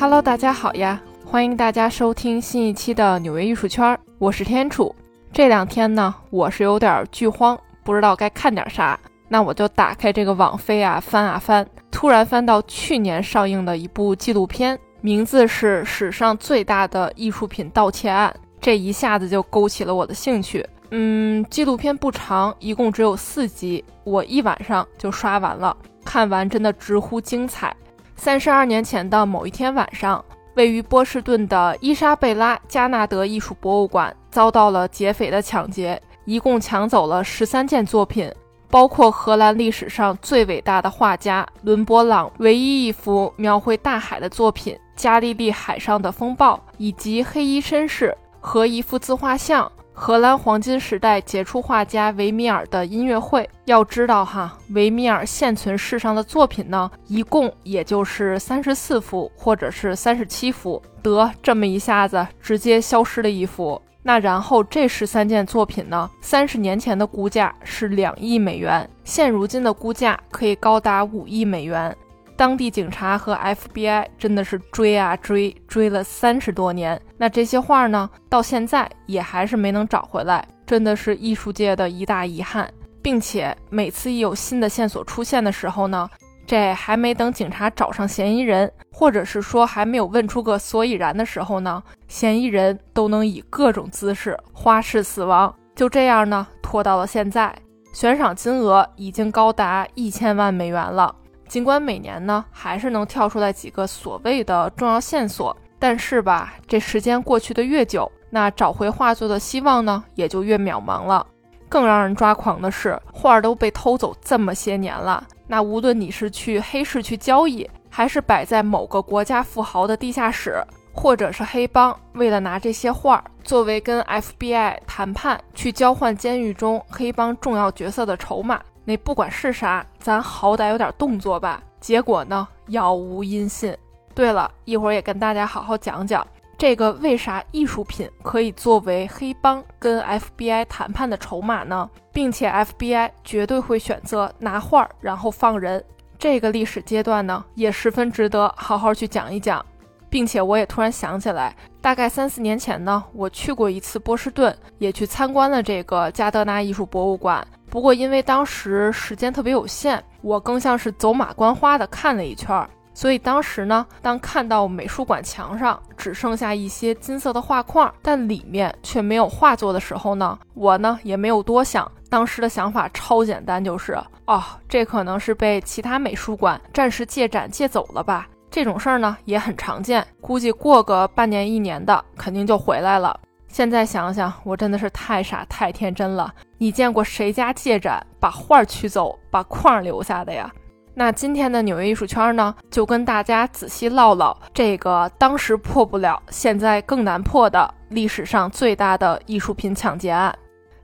Hello，大家好呀！欢迎大家收听新一期的纽约艺术圈，我是天楚。这两天呢，我是有点剧荒，不知道该看点啥，那我就打开这个网飞啊，翻啊翻，突然翻到去年上映的一部纪录片，名字是《史上最大的艺术品盗窃案》，这一下子就勾起了我的兴趣。嗯，纪录片不长，一共只有四集，我一晚上就刷完了。看完真的直呼精彩。三十二年前的某一天晚上，位于波士顿的伊莎贝拉·加纳德艺术博物馆遭到了劫匪的抢劫，一共抢走了十三件作品，包括荷兰历史上最伟大的画家伦勃朗唯一一幅描绘大海的作品《加利利海上的风暴》，以及黑衣绅士和一幅自画像。荷兰黄金时代杰出画家维米尔的音乐会，要知道哈，维米尔现存世上的作品呢，一共也就是三十四幅或者是三十七幅，得这么一下子直接消失了一幅。那然后这十三件作品呢，三十年前的估价是两亿美元，现如今的估价可以高达五亿美元。当地警察和 FBI 真的是追啊追，追了三十多年。那这些画呢，到现在也还是没能找回来，真的是艺术界的一大遗憾。并且每次一有新的线索出现的时候呢，这还没等警察找上嫌疑人，或者是说还没有问出个所以然的时候呢，嫌疑人都能以各种姿势花式死亡。就这样呢，拖到了现在，悬赏金额已经高达一千万美元了。尽管每年呢还是能跳出来几个所谓的重要线索，但是吧，这时间过去的越久，那找回画作的希望呢也就越渺茫了。更让人抓狂的是，画都被偷走这么些年了，那无论你是去黑市去交易，还是摆在某个国家富豪的地下室，或者是黑帮为了拿这些画作为跟 FBI 谈判去交换监狱中黑帮重要角色的筹码。那不管是啥，咱好歹有点动作吧。结果呢，杳无音信。对了，一会儿也跟大家好好讲讲这个为啥艺术品可以作为黑帮跟 FBI 谈判的筹码呢？并且 FBI 绝对会选择拿画儿然后放人。这个历史阶段呢，也十分值得好好去讲一讲。并且我也突然想起来，大概三四年前呢，我去过一次波士顿，也去参观了这个加德纳艺术博物馆。不过因为当时时间特别有限，我更像是走马观花的看了一圈。所以当时呢，当看到美术馆墙上只剩下一些金色的画框，但里面却没有画作的时候呢，我呢也没有多想，当时的想法超简单，就是哦，这可能是被其他美术馆 暂时借展借走了吧。这种事儿呢也很常见，估计过个半年一年的肯定就回来了。现在想想，我真的是太傻太天真了。你见过谁家借展把画取走，把框留下的呀？那今天的纽约艺术圈呢，就跟大家仔细唠唠这个当时破不了，现在更难破的历史上最大的艺术品抢劫案。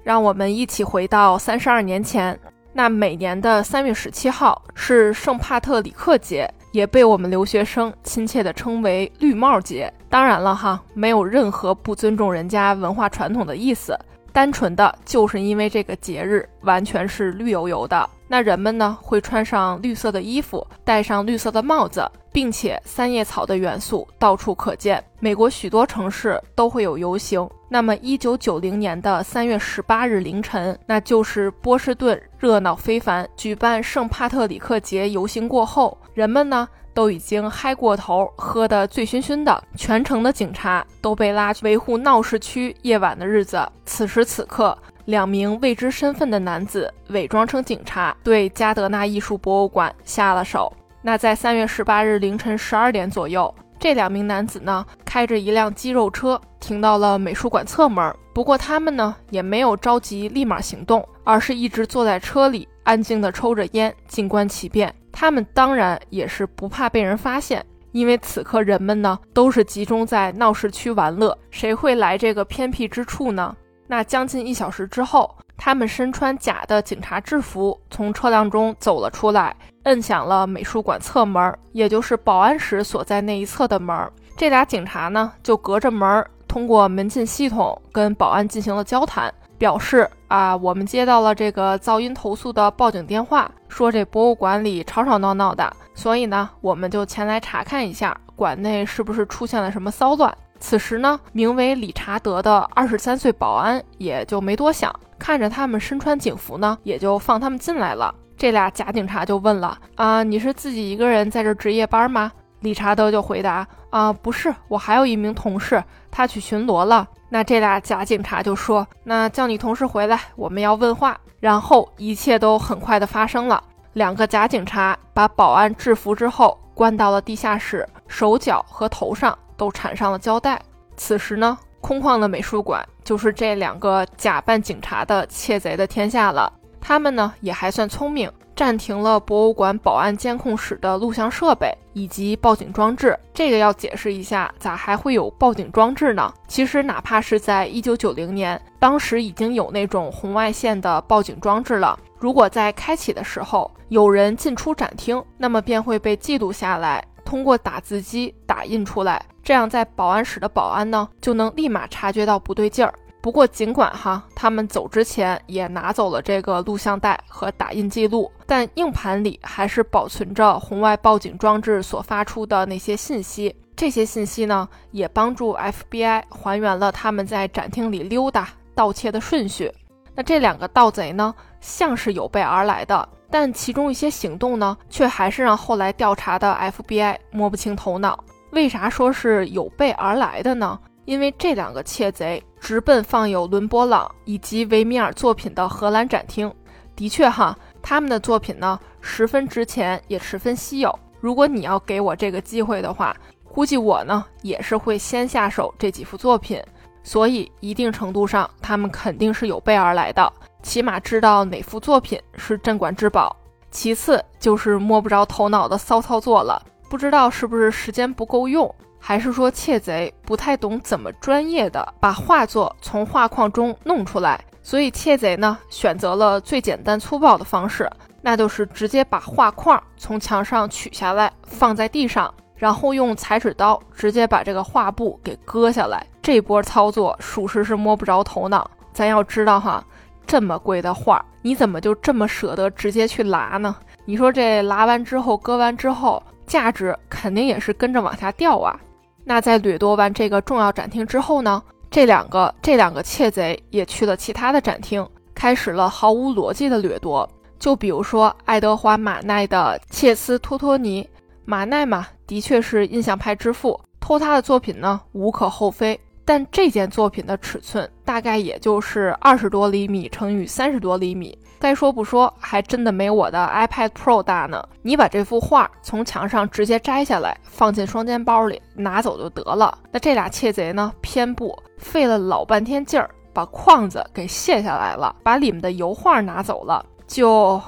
让我们一起回到三十二年前，那每年的三月十七号是圣帕特里克节。也被我们留学生亲切地称为“绿帽节”。当然了哈，没有任何不尊重人家文化传统的意思，单纯的就是因为这个节日完全是绿油油的。那人们呢会穿上绿色的衣服，戴上绿色的帽子，并且三叶草的元素到处可见。美国许多城市都会有游行。那么，一九九零年的三月十八日凌晨，那就是波士顿热闹非凡，举办圣帕特里克节游行过后，人们呢都已经嗨过头，喝得醉醺醺的，全城的警察都被拉去维护闹市区夜晚的日子。此时此刻。两名未知身份的男子伪装成警察，对加德纳艺术博物馆下了手。那在三月十八日凌晨十二点左右，这两名男子呢，开着一辆肌肉车停到了美术馆侧门。不过他们呢，也没有着急立马行动，而是一直坐在车里，安静地抽着烟，静观其变。他们当然也是不怕被人发现，因为此刻人们呢，都是集中在闹市区玩乐，谁会来这个偏僻之处呢？那将近一小时之后，他们身穿假的警察制服，从车辆中走了出来，摁响了美术馆侧门，也就是保安室所在那一侧的门。这俩警察呢，就隔着门，通过门禁系统跟保安进行了交谈，表示啊，我们接到了这个噪音投诉的报警电话，说这博物馆里吵吵闹闹的，所以呢，我们就前来查看一下，馆内是不是出现了什么骚乱。此时呢，名为理查德的二十三岁保安也就没多想，看着他们身穿警服呢，也就放他们进来了。这俩假警察就问了：“啊，你是自己一个人在这值夜班吗？”理查德就回答：“啊，不是，我还有一名同事，他去巡逻了。”那这俩假警察就说：“那叫你同事回来，我们要问话。”然后一切都很快的发生了。两个假警察把保安制服之后，关到了地下室，手脚和头上都缠上了胶带。此时呢，空旷的美术馆就是这两个假扮警察的窃贼的天下了。他们呢也还算聪明，暂停了博物馆保安监控室的录像设备以及报警装置。这个要解释一下，咋还会有报警装置呢？其实哪怕是在一九九零年，当时已经有那种红外线的报警装置了。如果在开启的时候有人进出展厅，那么便会被记录下来，通过打字机打印出来。这样在保安室的保安呢，就能立马察觉到不对劲儿。不过，尽管哈，他们走之前也拿走了这个录像带和打印记录，但硬盘里还是保存着红外报警装置所发出的那些信息。这些信息呢，也帮助 FBI 还原了他们在展厅里溜达盗窃的顺序。那这两个盗贼呢，像是有备而来的，但其中一些行动呢，却还是让后来调查的 FBI 摸不清头脑。为啥说是有备而来的呢？因为这两个窃贼直奔放有伦勃朗以及维米尔作品的荷兰展厅。的确哈，他们的作品呢十分值钱，也十分稀有。如果你要给我这个机会的话，估计我呢也是会先下手这几幅作品。所以一定程度上，他们肯定是有备而来的，起码知道哪幅作品是镇馆之宝。其次就是摸不着头脑的骚操作了，不知道是不是时间不够用。还是说窃贼不太懂怎么专业的把画作从画框中弄出来，所以窃贼呢选择了最简单粗暴的方式，那就是直接把画框从墙上取下来放在地上，然后用裁纸刀直接把这个画布给割下来。这波操作属实是摸不着头脑。咱要知道哈，这么贵的画，你怎么就这么舍得直接去拉呢？你说这拉完之后割完之后，价值肯定也是跟着往下掉啊。那在掠夺完这个重要展厅之后呢？这两个这两个窃贼也去了其他的展厅，开始了毫无逻辑的掠夺。就比如说爱德华马奈的切斯托托尼，马奈嘛，的确是印象派之父，偷他的作品呢无可厚非。但这件作品的尺寸大概也就是二十多厘米乘以三十多厘米。该说不说，还真的没我的 iPad Pro 大呢。你把这幅画从墙上直接摘下来，放进双肩包里拿走就得了。那这俩窃贼呢，偏不，费了老半天劲儿，把框子给卸下来了，把里面的油画拿走了。就，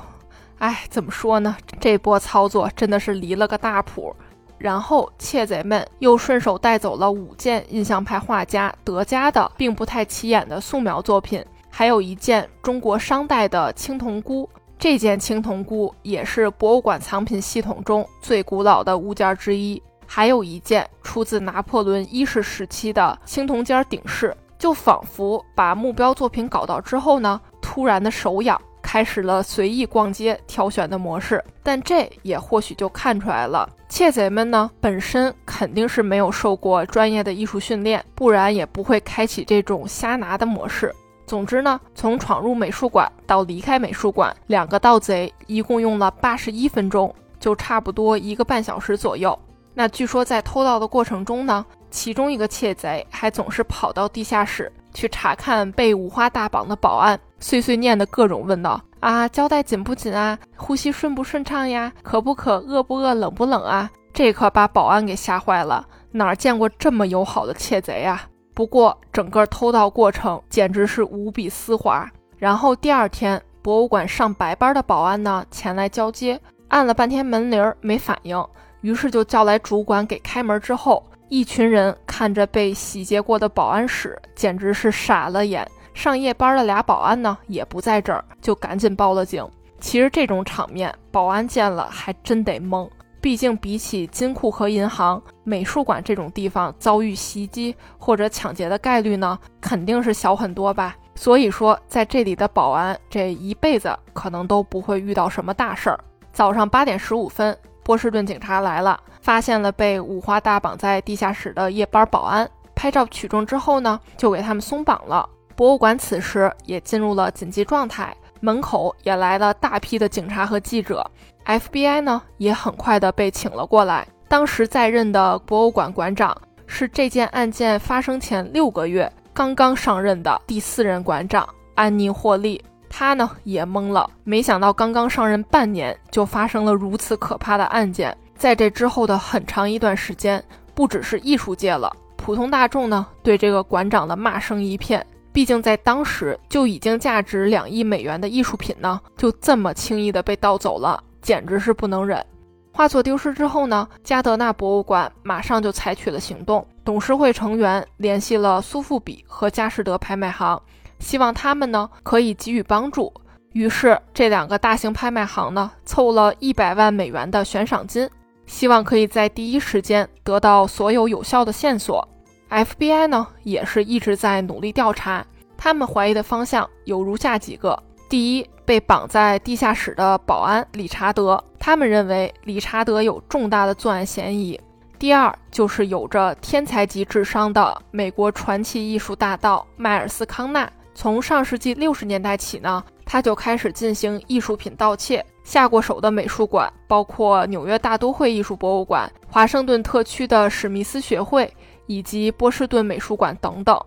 哎，怎么说呢？这波操作真的是离了个大谱。然后窃贼们又顺手带走了五件印象派画家德加的并不太起眼的素描作品。还有一件中国商代的青铜箍，这件青铜箍也是博物馆藏品系统中最古老的物件之一。还有一件出自拿破仑一世时期的青铜尖顶饰，就仿佛把目标作品搞到之后呢，突然的手痒，开始了随意逛街挑选的模式。但这也或许就看出来了，窃贼们呢本身肯定是没有受过专业的艺术训练，不然也不会开启这种瞎拿的模式。总之呢，从闯入美术馆到离开美术馆，两个盗贼一共用了八十一分钟，就差不多一个半小时左右。那据说在偷盗的过程中呢，其中一个窃贼还总是跑到地下室去查看被五花大绑的保安，碎碎念的各种问道：啊，胶带紧不紧啊？呼吸顺不顺畅呀？渴不渴？饿不饿？冷不冷啊？这可把保安给吓坏了，哪见过这么友好的窃贼啊？不过，整个偷盗过程简直是无比丝滑。然后第二天，博物馆上白班的保安呢前来交接，按了半天门铃没反应，于是就叫来主管给开门。之后，一群人看着被洗劫过的保安室，简直是傻了眼。上夜班的俩保安呢也不在这儿，就赶紧报了警。其实这种场面，保安见了还真得懵。毕竟，比起金库和银行、美术馆这种地方遭遇袭击或者抢劫的概率呢，肯定是小很多吧。所以说，在这里的保安这一辈子可能都不会遇到什么大事儿。早上八点十五分，波士顿警察来了，发现了被五花大绑在地下室的夜班保安。拍照取证之后呢，就给他们松绑了。博物馆此时也进入了紧急状态，门口也来了大批的警察和记者。FBI 呢，也很快的被请了过来。当时在任的博物馆馆长是这件案件发生前六个月刚刚上任的第四任馆长安妮·霍利。他呢也懵了，没想到刚刚上任半年就发生了如此可怕的案件。在这之后的很长一段时间，不只是艺术界了，普通大众呢对这个馆长的骂声一片。毕竟在当时就已经价值两亿美元的艺术品呢，就这么轻易的被盗走了，简直是不能忍。画作丢失之后呢，加德纳博物馆马上就采取了行动，董事会成员联系了苏富比和佳士得拍卖行。希望他们呢可以给予帮助，于是这两个大型拍卖行呢凑了一百万美元的悬赏金，希望可以在第一时间得到所有有效的线索。FBI 呢也是一直在努力调查，他们怀疑的方向有如下几个：第一，被绑在地下室的保安理查德，他们认为理查德有重大的作案嫌疑；第二，就是有着天才级智商的美国传奇艺术大盗迈尔斯康纳。从上世纪六十年代起呢，他就开始进行艺术品盗窃，下过手的美术馆包括纽约大都会艺术博物馆、华盛顿特区的史密斯学会以及波士顿美术馆等等。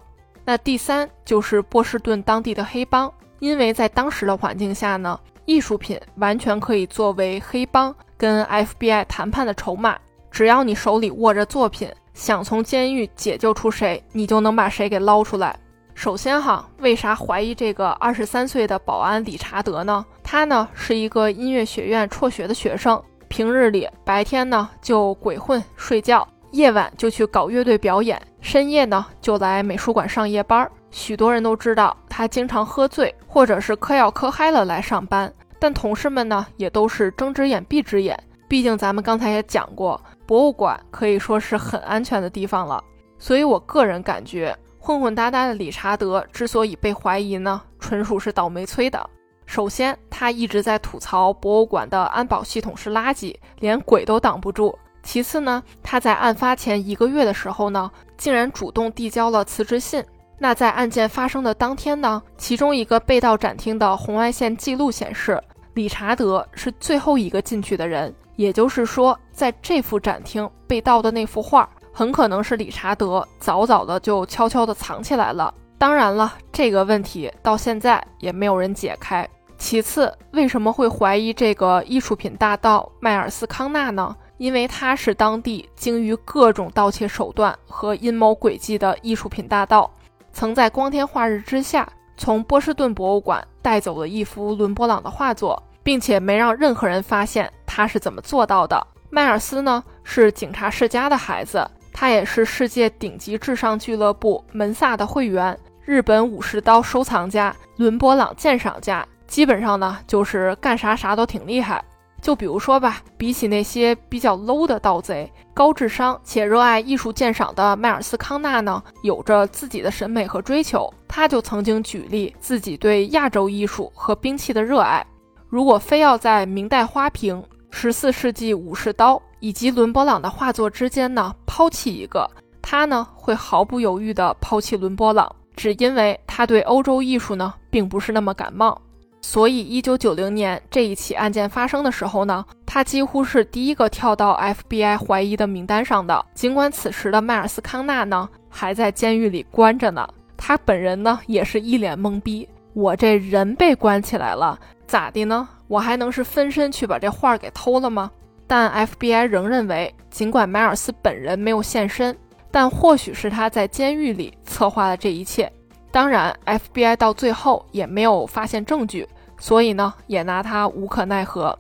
那第三就是波士顿当地的黑帮，因为在当时的环境下呢，艺术品完全可以作为黑帮跟 FBI 谈判的筹码，只要你手里握着作品，想从监狱解救出谁，你就能把谁给捞出来。首先哈，为啥怀疑这个二十三岁的保安理查德呢？他呢是一个音乐学院辍学的学生，平日里白天呢就鬼混睡觉，夜晚就去搞乐队表演，深夜呢就来美术馆上夜班。许多人都知道他经常喝醉，或者是嗑药嗑嗨了来上班。但同事们呢也都是睁只眼闭只眼，毕竟咱们刚才也讲过，博物馆可以说是很安全的地方了。所以我个人感觉。混混搭搭的理查德之所以被怀疑呢，纯属是倒霉催的。首先，他一直在吐槽博物馆的安保系统是垃圾，连鬼都挡不住。其次呢，他在案发前一个月的时候呢，竟然主动递交了辞职信。那在案件发生的当天呢，其中一个被盗展厅的红外线记录显示，理查德是最后一个进去的人。也就是说，在这幅展厅被盗的那幅画。很可能是理查德早早的就悄悄的藏起来了。当然了，这个问题到现在也没有人解开。其次，为什么会怀疑这个艺术品大盗迈尔斯康纳呢？因为他是当地精于各种盗窃手段和阴谋诡计的艺术品大盗，曾在光天化日之下从波士顿博物馆带走了一幅伦勃朗的画作，并且没让任何人发现他是怎么做到的。迈尔斯呢，是警察世家的孩子。他也是世界顶级至上俱乐部门萨的会员，日本武士刀收藏家，伦勃朗鉴赏家，基本上呢就是干啥啥都挺厉害。就比如说吧，比起那些比较 low 的盗贼，高智商且热爱艺术鉴赏的迈尔斯康纳呢，有着自己的审美和追求。他就曾经举例自己对亚洲艺术和兵器的热爱，如果非要在明代花瓶、十四世纪武士刀。以及伦勃朗的画作之间呢，抛弃一个，他呢会毫不犹豫地抛弃伦勃朗，只因为他对欧洲艺术呢并不是那么感冒。所以，一九九零年这一起案件发生的时候呢，他几乎是第一个跳到 FBI 怀疑的名单上的。尽管此时的迈尔斯康纳呢还在监狱里关着呢，他本人呢也是一脸懵逼。我这人被关起来了，咋的呢？我还能是分身去把这画给偷了吗？但 FBI 仍认为，尽管迈尔斯本人没有现身，但或许是他在监狱里策划了这一切。当然，FBI 到最后也没有发现证据，所以呢，也拿他无可奈何。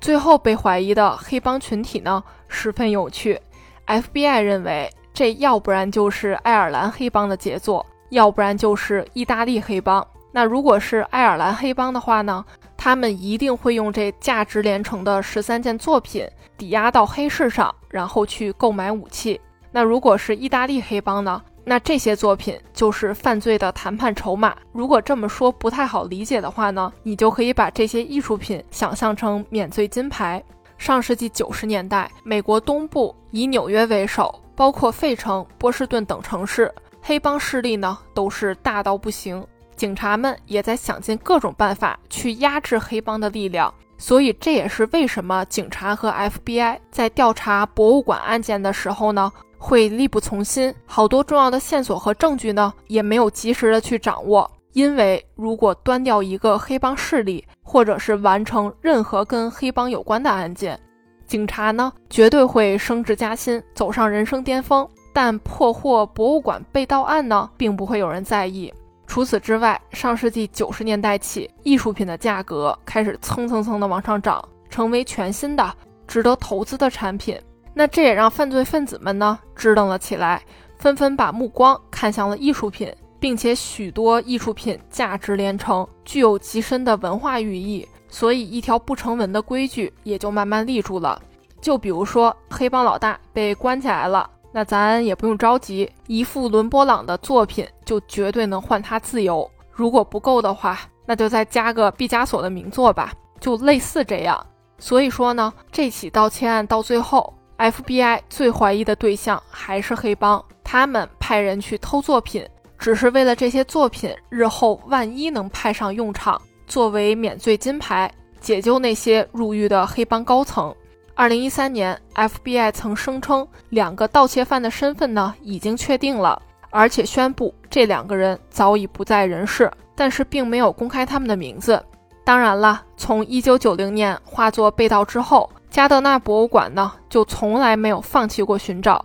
最后被怀疑的黑帮群体呢，十分有趣。FBI 认为，这要不然就是爱尔兰黑帮的杰作，要不然就是意大利黑帮。那如果是爱尔兰黑帮的话呢？他们一定会用这价值连城的十三件作品抵押到黑市上，然后去购买武器。那如果是意大利黑帮呢？那这些作品就是犯罪的谈判筹码。如果这么说不太好理解的话呢，你就可以把这些艺术品想象成免罪金牌。上世纪九十年代，美国东部以纽约为首，包括费城、波士顿等城市，黑帮势力呢都是大到不行。警察们也在想尽各种办法去压制黑帮的力量，所以这也是为什么警察和 FBI 在调查博物馆案件的时候呢，会力不从心，好多重要的线索和证据呢也没有及时的去掌握。因为如果端掉一个黑帮势力，或者是完成任何跟黑帮有关的案件，警察呢绝对会升职加薪，走上人生巅峰。但破获博物馆被盗案呢，并不会有人在意。除此之外，上世纪九十年代起，艺术品的价格开始蹭蹭蹭的往上涨，成为全新的值得投资的产品。那这也让犯罪分子们呢支棱了起来，纷纷把目光看向了艺术品。并且许多艺术品价值连城，具有极深的文化寓意，所以一条不成文的规矩也就慢慢立住了。就比如说，黑帮老大被关起来了，那咱也不用着急，一幅伦勃朗的作品就绝对能换他自由。如果不够的话，那就再加个毕加索的名作吧，就类似这样。所以说呢，这起盗窃案到最后，FBI 最怀疑的对象还是黑帮，他们派人去偷作品。只是为了这些作品日后万一能派上用场，作为免罪金牌，解救那些入狱的黑帮高层。二零一三年，FBI 曾声称两个盗窃犯的身份呢已经确定了，而且宣布这两个人早已不在人世，但是并没有公开他们的名字。当然了，从一九九零年画作被盗之后，加德纳博物馆呢就从来没有放弃过寻找。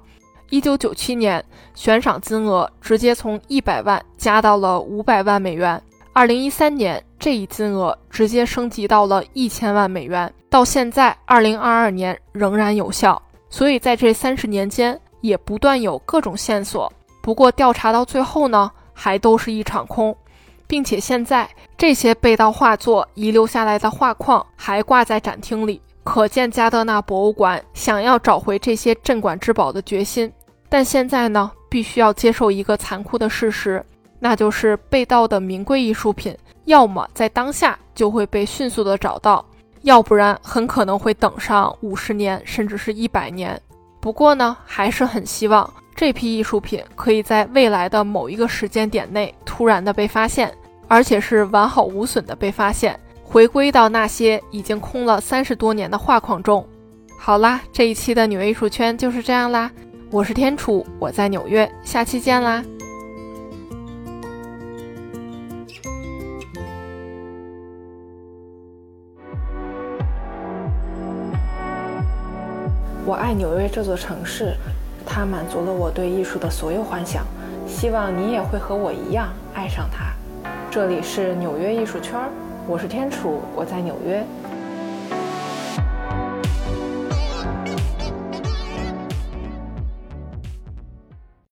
一九九七年，悬赏金额直接从一百万加到了五百万美元。二零一三年，这一金额直接升级到了一千万美元。到现在，二零二二年仍然有效。所以在这三十年间，也不断有各种线索。不过调查到最后呢，还都是一场空，并且现在这些被盗画作遗留下来的画框还挂在展厅里，可见加德纳博物馆想要找回这些镇馆之宝的决心。但现在呢，必须要接受一个残酷的事实，那就是被盗的名贵艺术品，要么在当下就会被迅速的找到，要不然很可能会等上五十年，甚至是一百年。不过呢，还是很希望这批艺术品可以在未来的某一个时间点内突然的被发现，而且是完好无损的被发现，回归到那些已经空了三十多年的画框中。好啦，这一期的纽约艺术圈就是这样啦。我是天楚，我在纽约，下期见啦！我爱纽约这座城市，它满足了我对艺术的所有幻想。希望你也会和我一样爱上它。这里是纽约艺术圈，我是天楚，我在纽约，